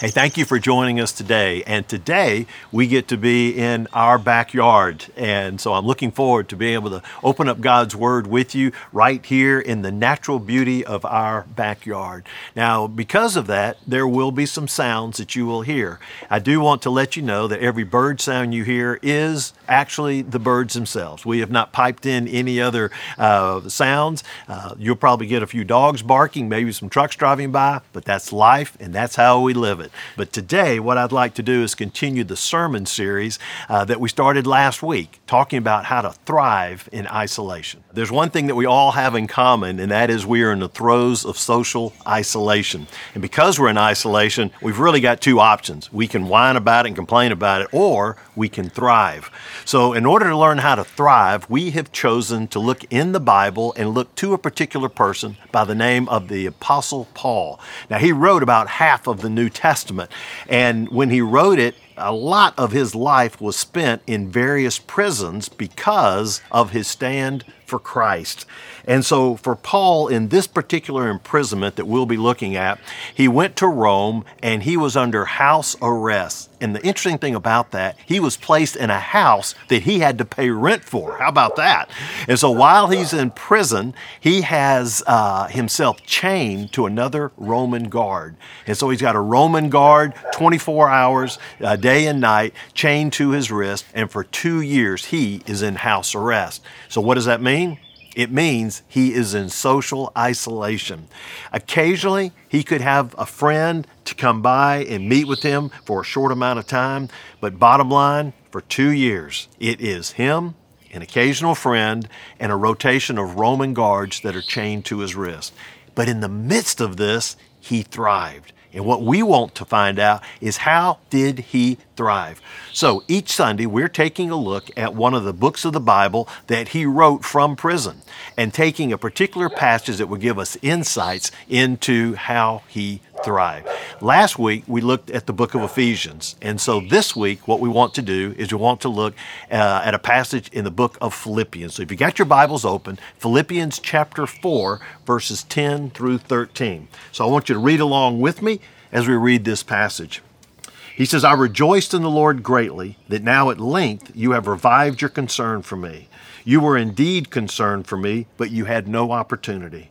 Hey, thank you for joining us today. And today we get to be in our backyard. And so I'm looking forward to being able to open up God's Word with you right here in the natural beauty of our backyard. Now, because of that, there will be some sounds that you will hear. I do want to let you know that every bird sound you hear is actually the birds themselves. We have not piped in any other uh, sounds. Uh, you'll probably get a few dogs barking, maybe some trucks driving by, but that's life and that's how we live it. But today, what I'd like to do is continue the sermon series uh, that we started last week, talking about how to thrive in isolation. There's one thing that we all have in common, and that is we are in the throes of social isolation. And because we're in isolation, we've really got two options. We can whine about it and complain about it, or we can thrive. So, in order to learn how to thrive, we have chosen to look in the Bible and look to a particular person by the name of the Apostle Paul. Now, he wrote about half of the New Testament, and when he wrote it, a lot of his life was spent in various prisons because of his stand for Christ. And so, for Paul, in this particular imprisonment that we'll be looking at, he went to Rome and he was under house arrest. And the interesting thing about that, he was placed in a house that he had to pay rent for. How about that? And so, while he's in prison, he has uh, himself chained to another Roman guard. And so, he's got a Roman guard 24 hours, uh, day and night, chained to his wrist. And for two years, he is in house arrest. So, what does that mean? It means he is in social isolation. Occasionally, he could have a friend to come by and meet with him for a short amount of time, but bottom line, for two years, it is him, an occasional friend, and a rotation of Roman guards that are chained to his wrist. But in the midst of this, he thrived. And what we want to find out is how did he thrive? So each Sunday we're taking a look at one of the books of the Bible that he wrote from prison and taking a particular passage that would give us insights into how he thrived. Last week we looked at the book of Ephesians. And so this week what we want to do is we want to look uh, at a passage in the book of Philippians. So if you got your Bibles open, Philippians chapter 4 verses 10 through 13. So I want you to read along with me as we read this passage. He says, I rejoiced in the Lord greatly that now at length you have revived your concern for me. You were indeed concerned for me, but you had no opportunity.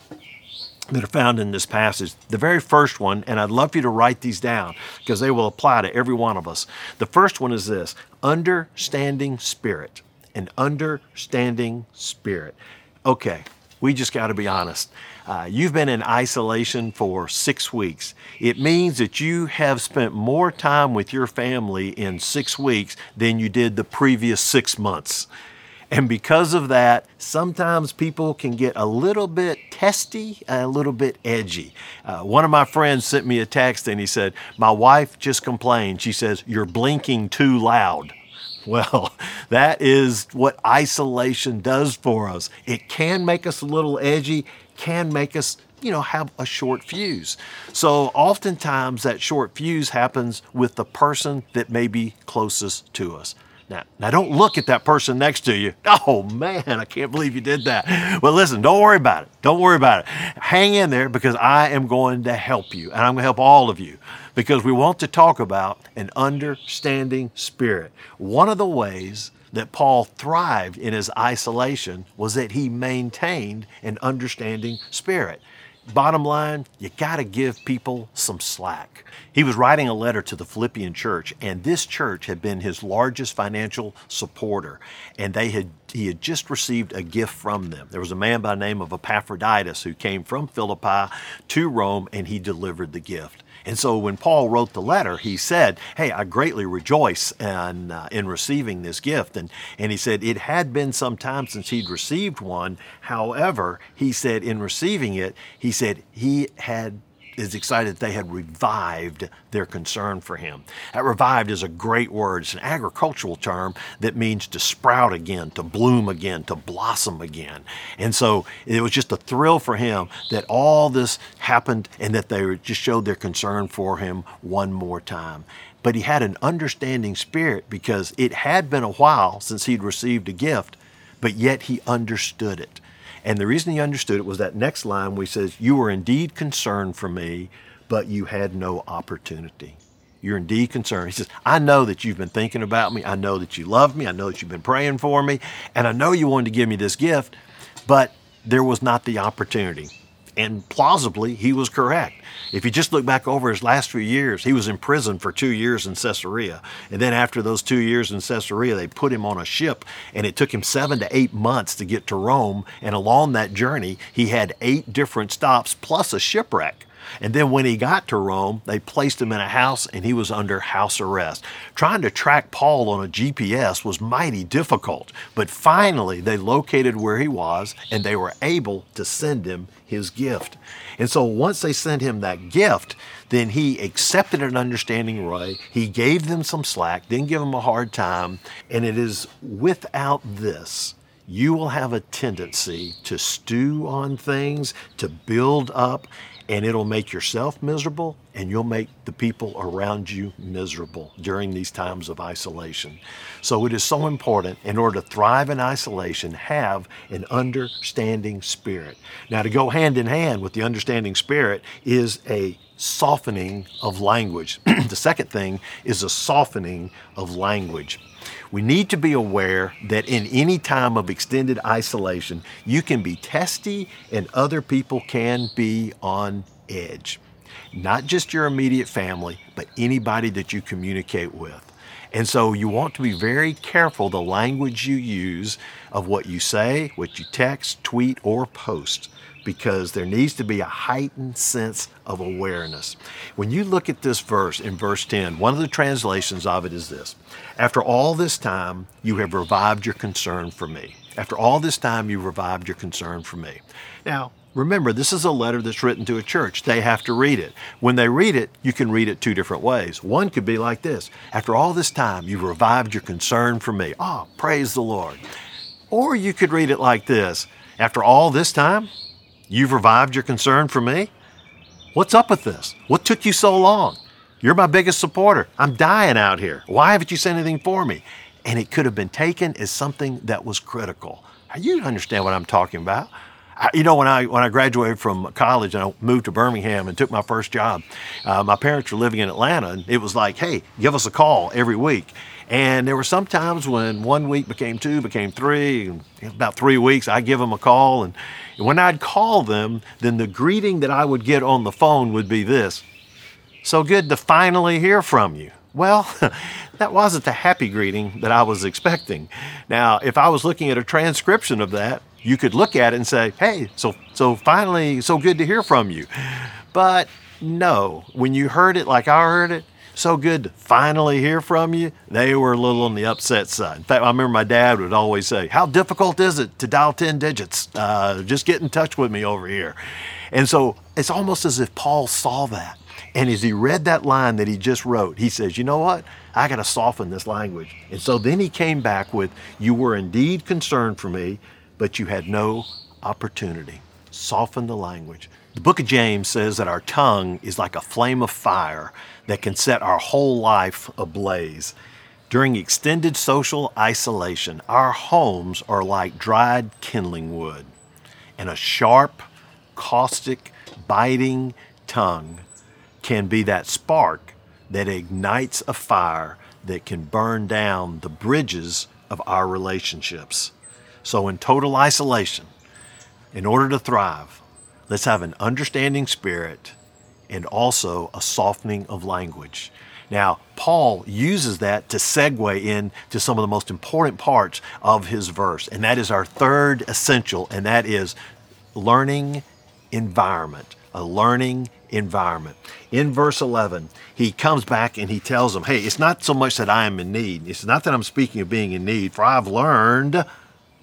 that are found in this passage. The very first one, and I'd love for you to write these down because they will apply to every one of us. The first one is this understanding spirit. An understanding spirit. Okay, we just got to be honest. Uh, you've been in isolation for six weeks. It means that you have spent more time with your family in six weeks than you did the previous six months. And because of that, sometimes people can get a little bit testy, a little bit edgy. Uh, one of my friends sent me a text and he said, My wife just complained. She says, You're blinking too loud. Well, that is what isolation does for us. It can make us a little edgy, can make us you know have a short fuse so oftentimes that short fuse happens with the person that may be closest to us now, now don't look at that person next to you. Oh man, I can't believe you did that. Well, listen, don't worry about it. Don't worry about it. Hang in there because I am going to help you and I'm going to help all of you because we want to talk about an understanding spirit. One of the ways that Paul thrived in his isolation was that he maintained an understanding spirit. Bottom line, you got to give people some slack. He was writing a letter to the Philippian church, and this church had been his largest financial supporter, and they had he had just received a gift from them. There was a man by the name of Epaphroditus who came from Philippi to Rome, and he delivered the gift. And so when Paul wrote the letter, he said, Hey, I greatly rejoice in, uh, in receiving this gift. And, and he said it had been some time since he'd received one. However, he said in receiving it, he said he had is excited that they had revived their concern for him. That revived is a great word. It's an agricultural term that means to sprout again, to bloom again, to blossom again. And so it was just a thrill for him that all this happened and that they just showed their concern for him one more time. But he had an understanding spirit because it had been a while since he'd received a gift, but yet he understood it. And the reason he understood it was that next line where he says, You were indeed concerned for me, but you had no opportunity. You're indeed concerned. He says, I know that you've been thinking about me. I know that you love me. I know that you've been praying for me. And I know you wanted to give me this gift, but there was not the opportunity. And plausibly, he was correct. If you just look back over his last few years, he was in prison for two years in Caesarea. And then after those two years in Caesarea, they put him on a ship, and it took him seven to eight months to get to Rome. And along that journey, he had eight different stops plus a shipwreck. And then when he got to Rome, they placed him in a house and he was under house arrest. Trying to track Paul on a GPS was mighty difficult, but finally they located where he was and they were able to send him his gift. And so once they sent him that gift, then he accepted an understanding way. He gave them some slack, didn't give them a hard time. And it is without this you will have a tendency to stew on things, to build up, and it'll make yourself miserable and you'll make the people around you miserable during these times of isolation. So it is so important in order to thrive in isolation, have an understanding spirit. Now, to go hand in hand with the understanding spirit is a softening of language. the second thing is a softening of language. We need to be aware that in any time of extended isolation, you can be testy and other people can be on edge. Not just your immediate family, but anybody that you communicate with. And so you want to be very careful the language you use of what you say, what you text, tweet, or post because there needs to be a heightened sense of awareness. When you look at this verse in verse 10, one of the translations of it is this After all this time, you have revived your concern for me. After all this time, you revived your concern for me. Now, remember, this is a letter that's written to a church. They have to read it. When they read it, you can read it two different ways. One could be like this After all this time, you've revived your concern for me. Oh, praise the Lord. Or you could read it like this After all this time, You've revived your concern for me? What's up with this? What took you so long? You're my biggest supporter. I'm dying out here. Why haven't you said anything for me? And it could have been taken as something that was critical. You understand what I'm talking about. You know, when I when I graduated from college and I moved to Birmingham and took my first job, uh, my parents were living in Atlanta, and it was like, "Hey, give us a call every week." And there were some times when one week became two, became three, and about three weeks, I'd give them a call. And when I'd call them, then the greeting that I would get on the phone would be this So good to finally hear from you. Well, that wasn't the happy greeting that I was expecting. Now, if I was looking at a transcription of that, you could look at it and say, hey, so, so finally, so good to hear from you. But no, when you heard it like I heard it, so good to finally hear from you. They were a little on the upset side. In fact, I remember my dad would always say, How difficult is it to dial 10 digits? Uh, just get in touch with me over here. And so it's almost as if Paul saw that. And as he read that line that he just wrote, he says, You know what? I got to soften this language. And so then he came back with, You were indeed concerned for me, but you had no opportunity. Soften the language. The book of James says that our tongue is like a flame of fire that can set our whole life ablaze. During extended social isolation, our homes are like dried kindling wood, and a sharp, caustic, biting tongue can be that spark that ignites a fire that can burn down the bridges of our relationships. So, in total isolation, in order to thrive, Let's have an understanding spirit and also a softening of language. Now, Paul uses that to segue into some of the most important parts of his verse, and that is our third essential, and that is learning environment. A learning environment. In verse 11, he comes back and he tells them, Hey, it's not so much that I am in need. It's not that I'm speaking of being in need, for I've learned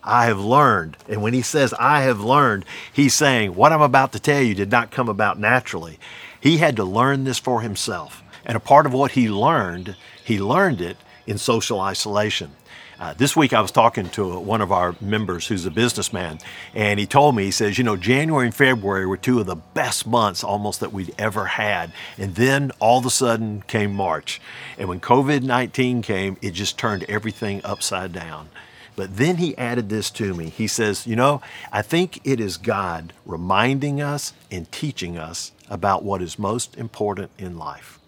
I have learned. And when he says, I have learned, he's saying, what I'm about to tell you did not come about naturally. He had to learn this for himself. And a part of what he learned, he learned it in social isolation. Uh, this week I was talking to one of our members who's a businessman, and he told me, he says, you know, January and February were two of the best months almost that we'd ever had. And then all of a sudden came March. And when COVID 19 came, it just turned everything upside down. But then he added this to me. He says, You know, I think it is God reminding us and teaching us about what is most important in life.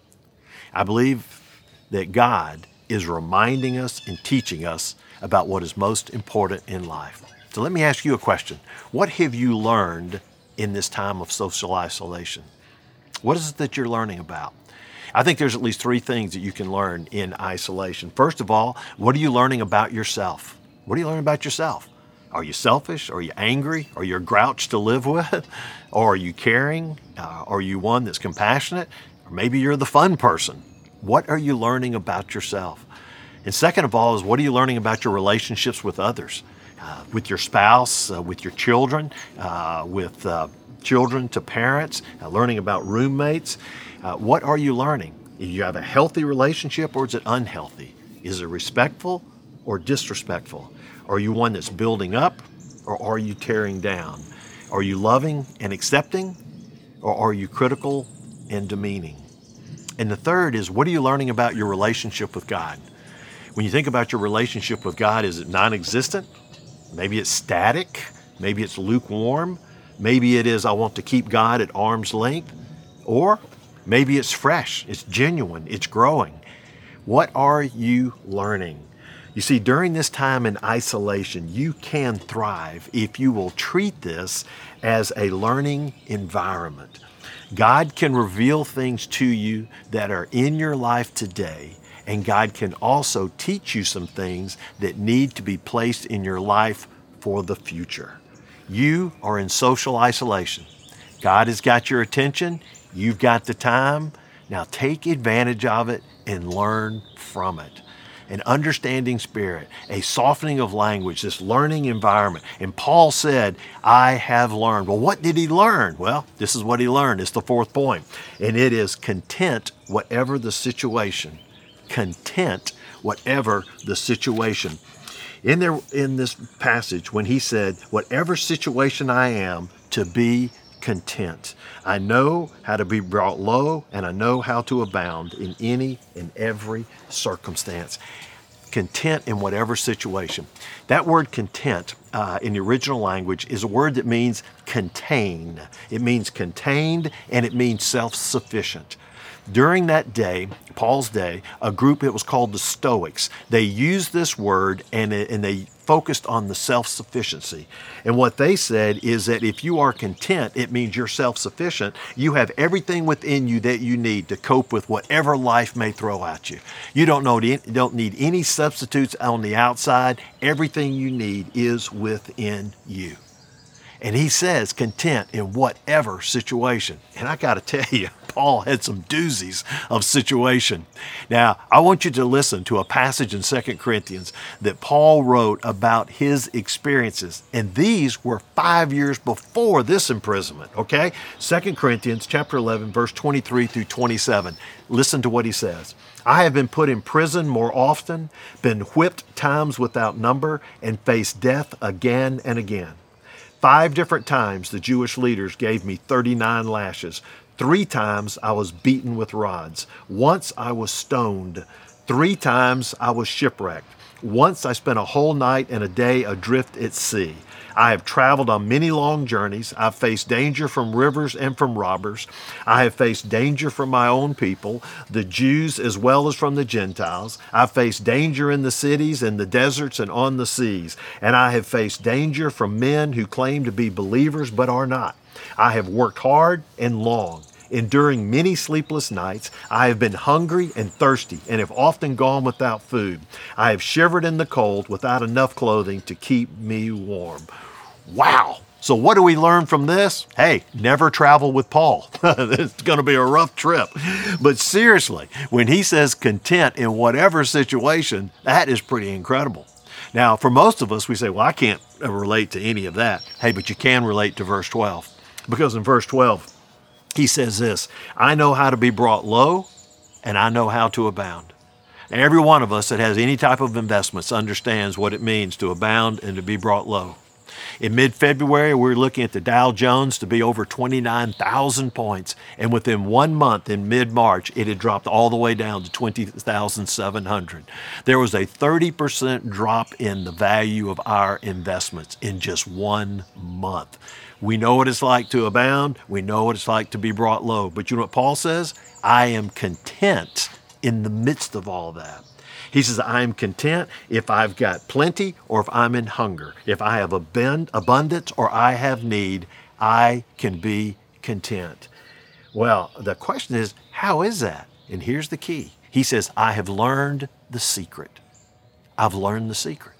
I believe that God is reminding us and teaching us about what is most important in life. So let me ask you a question. What have you learned in this time of social isolation? What is it that you're learning about? I think there's at least three things that you can learn in isolation. First of all, what are you learning about yourself? What are you learning about yourself? Are you selfish? Are you angry? Are you a grouch to live with? or are you caring? Uh, are you one that's compassionate? Or maybe you're the fun person. What are you learning about yourself? And second of all, is what are you learning about your relationships with others? Uh, with your spouse, uh, with your children, uh, with uh, children to parents, uh, learning about roommates. What are you learning? Do you have a healthy relationship or is it unhealthy? Is it respectful or disrespectful? Are you one that's building up or are you tearing down? Are you loving and accepting or are you critical and demeaning? And the third is what are you learning about your relationship with God? When you think about your relationship with God, is it non existent? Maybe it's static. Maybe it's lukewarm. Maybe it is, I want to keep God at arm's length. Or maybe it's fresh, it's genuine, it's growing. What are you learning? You see, during this time in isolation, you can thrive if you will treat this as a learning environment. God can reveal things to you that are in your life today, and God can also teach you some things that need to be placed in your life for the future. You are in social isolation. God has got your attention, you've got the time. Now take advantage of it and learn from it an understanding spirit, a softening of language, this learning environment. And Paul said, I have learned. Well, what did he learn? Well, this is what he learned. It's the fourth point. And it is content whatever the situation. Content whatever the situation. In there in this passage, when he said, Whatever situation I am, to be content. I know how to be brought low, and I know how to abound in any and every circumstance. Content in whatever situation. That word content uh, in the original language is a word that means contain. It means contained and it means self sufficient. During that day, Paul's day, a group that was called the Stoics, they used this word and, and they focused on the self sufficiency. And what they said is that if you are content, it means you're self sufficient. You have everything within you that you need to cope with whatever life may throw at you. You don't, know, don't need any substitutes on the outside. Everything you need is within you. And he says content in whatever situation. And I got to tell you, Paul had some doozies of situation. Now, I want you to listen to a passage in 2 Corinthians that Paul wrote about his experiences. And these were five years before this imprisonment, okay? 2 Corinthians chapter 11, verse 23 through 27. Listen to what he says. I have been put in prison more often, been whipped times without number, and faced death again and again. Five different times the Jewish leaders gave me 39 lashes. Three times I was beaten with rods. Once I was stoned. Three times I was shipwrecked. Once I spent a whole night and a day adrift at sea. I have traveled on many long journeys. I've faced danger from rivers and from robbers. I have faced danger from my own people, the Jews as well as from the Gentiles. I've faced danger in the cities, in the deserts, and on the seas. And I have faced danger from men who claim to be believers but are not. I have worked hard and long enduring many sleepless nights. I have been hungry and thirsty and have often gone without food. I have shivered in the cold without enough clothing to keep me warm. Wow. So, what do we learn from this? Hey, never travel with Paul. it's going to be a rough trip. But seriously, when he says content in whatever situation, that is pretty incredible. Now, for most of us, we say, well, I can't relate to any of that. Hey, but you can relate to verse 12. Because in verse 12, He says this I know how to be brought low, and I know how to abound. Now, every one of us that has any type of investments understands what it means to abound and to be brought low. In mid February, we are looking at the Dow Jones to be over 29,000 points. And within one month, in mid March, it had dropped all the way down to 20,700. There was a 30% drop in the value of our investments in just one month. We know what it's like to abound, we know what it's like to be brought low. But you know what Paul says? I am content in the midst of all that. He says, I'm content if I've got plenty or if I'm in hunger. If I have abundance or I have need, I can be content. Well, the question is, how is that? And here's the key. He says, I have learned the secret. I've learned the secret.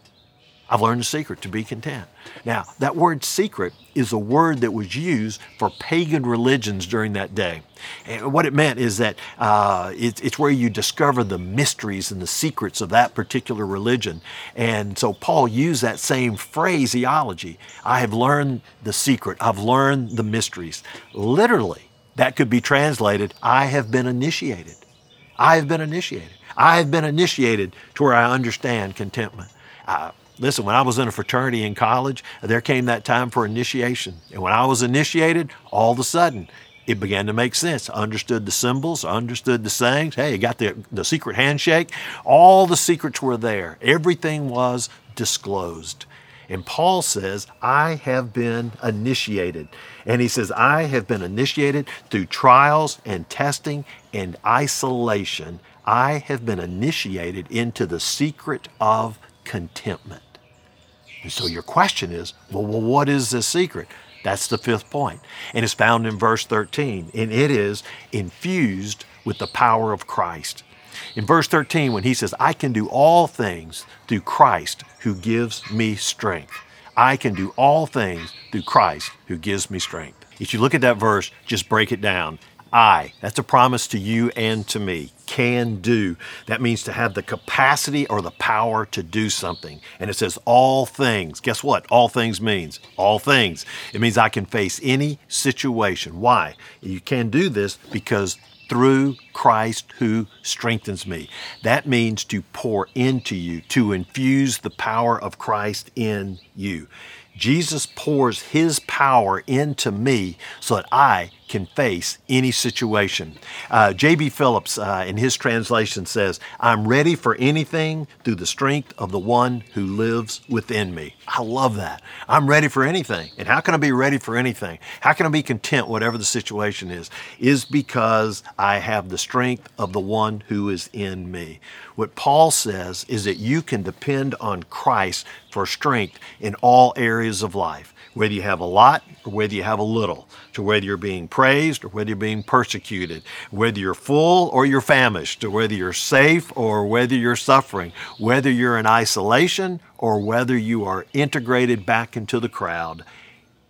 I've learned the secret to be content. Now, that word secret is a word that was used for pagan religions during that day. And what it meant is that uh, it, it's where you discover the mysteries and the secrets of that particular religion. And so Paul used that same phraseology I have learned the secret, I've learned the mysteries. Literally, that could be translated I have been initiated. I have been initiated. I have been initiated to where I understand contentment. Uh, Listen, when I was in a fraternity in college, there came that time for initiation. And when I was initiated, all of a sudden, it began to make sense. I understood the symbols, I understood the sayings. Hey, you got the, the secret handshake. All the secrets were there. Everything was disclosed. And Paul says, I have been initiated. And he says, I have been initiated through trials and testing and isolation. I have been initiated into the secret of contentment. And so your question is, well, well, what is the secret? That's the fifth point. And it's found in verse 13. And it is infused with the power of Christ. In verse 13, when he says, I can do all things through Christ who gives me strength. I can do all things through Christ who gives me strength. If you look at that verse, just break it down. I, that's a promise to you and to me can do. That means to have the capacity or the power to do something. And it says all things. Guess what? All things means all things. It means I can face any situation. Why? You can do this because through Christ who strengthens me. That means to pour into you, to infuse the power of Christ in you. Jesus pours his power into me so that I can face any situation. Uh, J.B. Phillips, uh, in his translation, says, I'm ready for anything through the strength of the one who lives within me. I love that. I'm ready for anything. And how can I be ready for anything? How can I be content, whatever the situation is? Is because I have the strength of the one who is in me. What Paul says is that you can depend on Christ for strength in all areas of life whether you have a lot or whether you have a little, to whether you're being praised or whether you're being persecuted, whether you're full or you're famished, or whether you're safe or whether you're suffering, whether you're in isolation or whether you are integrated back into the crowd,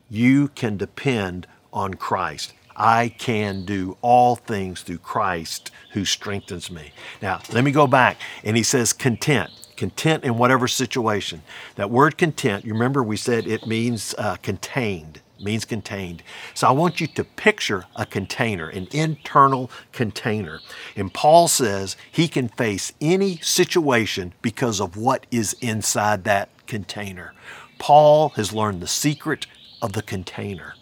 you can depend on Christ. I can do all things through Christ who strengthens me. Now, let me go back. And he says, content content in whatever situation. That word content, you remember we said it means uh, contained, means contained. So I want you to picture a container, an internal container. And Paul says he can face any situation because of what is inside that container. Paul has learned the secret of the container.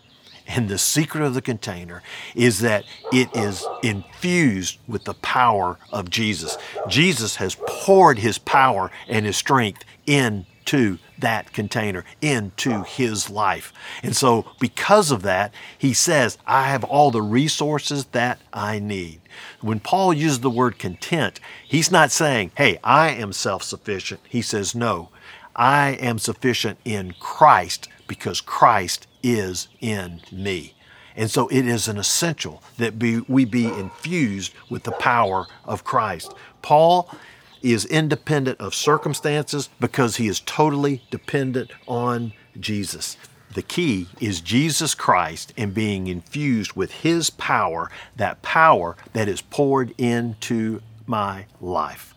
And the secret of the container is that it is infused with the power of Jesus. Jesus has poured his power and his strength into that container, into his life. And so, because of that, he says, I have all the resources that I need. When Paul uses the word content, he's not saying, Hey, I am self sufficient. He says, No, I am sufficient in Christ because Christ is in me. And so it is an essential that be, we be infused with the power of Christ. Paul is independent of circumstances because he is totally dependent on Jesus. The key is Jesus Christ and being infused with his power, that power that is poured into my life.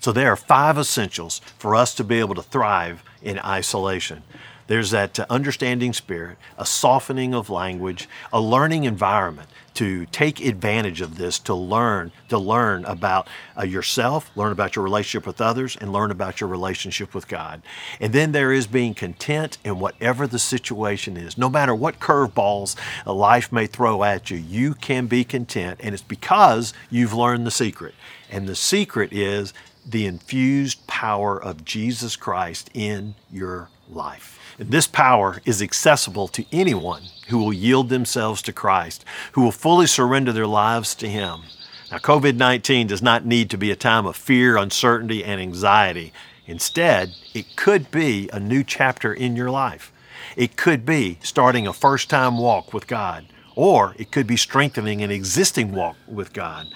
So there are five essentials for us to be able to thrive in isolation. There's that uh, understanding spirit, a softening of language, a learning environment to take advantage of this to learn to learn about uh, yourself learn about your relationship with others and learn about your relationship with god. And then there is being content in whatever the situation is. No matter what curveballs life may throw at you you can be content and it's because you've learned the secret. And the secret is the infused power of jesus christ in your life this power is accessible to anyone who will yield themselves to Christ, who will fully surrender their lives to Him. Now, COVID 19 does not need to be a time of fear, uncertainty, and anxiety. Instead, it could be a new chapter in your life. It could be starting a first time walk with God, or it could be strengthening an existing walk with God.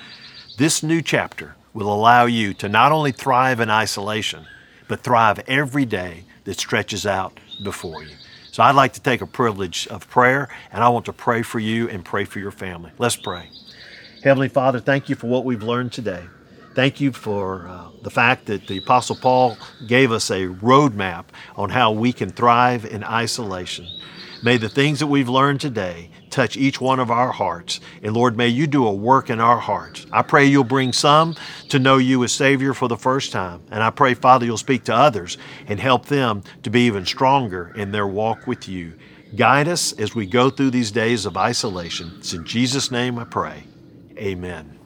This new chapter will allow you to not only thrive in isolation, but thrive every day that stretches out before you. So I'd like to take a privilege of prayer, and I want to pray for you and pray for your family. Let's pray. Heavenly Father, thank you for what we've learned today. Thank you for uh, the fact that the Apostle Paul gave us a roadmap on how we can thrive in isolation. May the things that we've learned today touch each one of our hearts. And Lord, may you do a work in our hearts. I pray you'll bring some to know you as Savior for the first time. And I pray, Father, you'll speak to others and help them to be even stronger in their walk with you. Guide us as we go through these days of isolation. It's in Jesus' name I pray. Amen.